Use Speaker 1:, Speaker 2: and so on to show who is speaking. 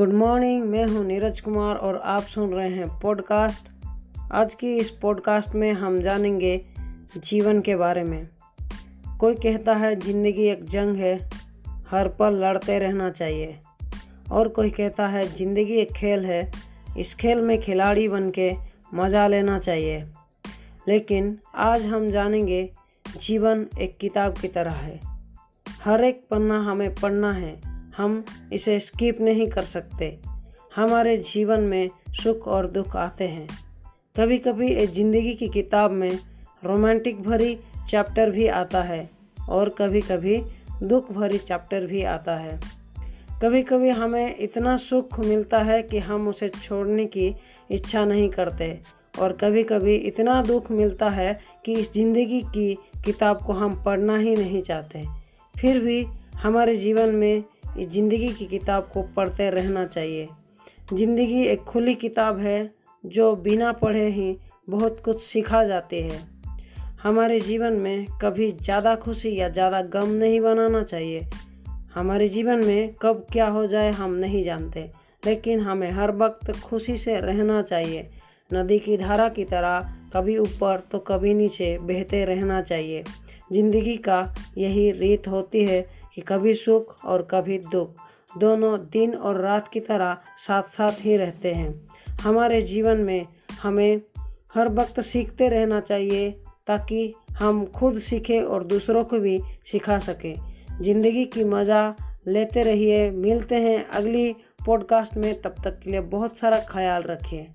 Speaker 1: Good morning मैं हूँ नीरज कुमार और आप सुन रहे हैं पॉडकास्ट आज की इस पॉडकास्ट में हम जानेंगे जीवन के बारे में। कोई कहता है, ज़िंदगी एक जंग है, हर पल लड़ते रहना चाहिए। और कोई कहता है, ज़िंदगी एक खेल है, इस खेल में खिलाड़ी बन के मज़ा लेना चाहिए। लेकिन आज हम जानेंगे, जीवन एक किताब की तरह है। हर एक पन्ना हमें पढ़ना है हम इसे स्किप नहीं कर सकते। हमारे जीवन में सुख और दुख आते हैं। कभी कभी ज़िंदगी की किताब में रोमांटिक भरी चैप्टर भी आता है और कभी कभी दुख भरी चैप्टर भी आता है। कभी कभी हमें इतना सुख मिलता है कि हम उसे छोड़ने की इच्छा नहीं करते और कभी कभी इतना दुख मिलता है कि इस ज़िंदगी की किताब को हम पढ़ना ही नहीं चाहते। फिर भी हमारे जीवन में ज़िंदगी की किताब को पढ़ते रहना चाहिए। ज़िंदगी एक खुली किताब है, जो बिना पढ़े ही बहुत कुछ सीखा जाती है। हमारे जीवन में कभी ज़्यादा खुशी या ज़्यादा गम नहीं बनाना चाहिए। हमारे जीवन में कब क्या हो जाए हम नहीं जानते, लेकिन हमें हर वक्त खुशी से रहना चाहिए। नदी की धारा की तरह कभी ऊपर तो कभी नीचे बहते रहना चाहिए। ज़िंदगी का यही रीत होती है कि कभी सुख और कभी दुख, दोनों दिन और रात की तरह साथ साथ ही रहते हैं। हमारे जीवन में हमें हर वक्त सीखते रहना चाहिए ताकि हम खुद सीखें और दूसरों को भी सिखा सकें। ज़िंदगी की मज़ा लेते रहिए। मिलते हैं अगली पॉडकास्ट में। तब तक के लिए बहुत सारा ख्याल रखिए।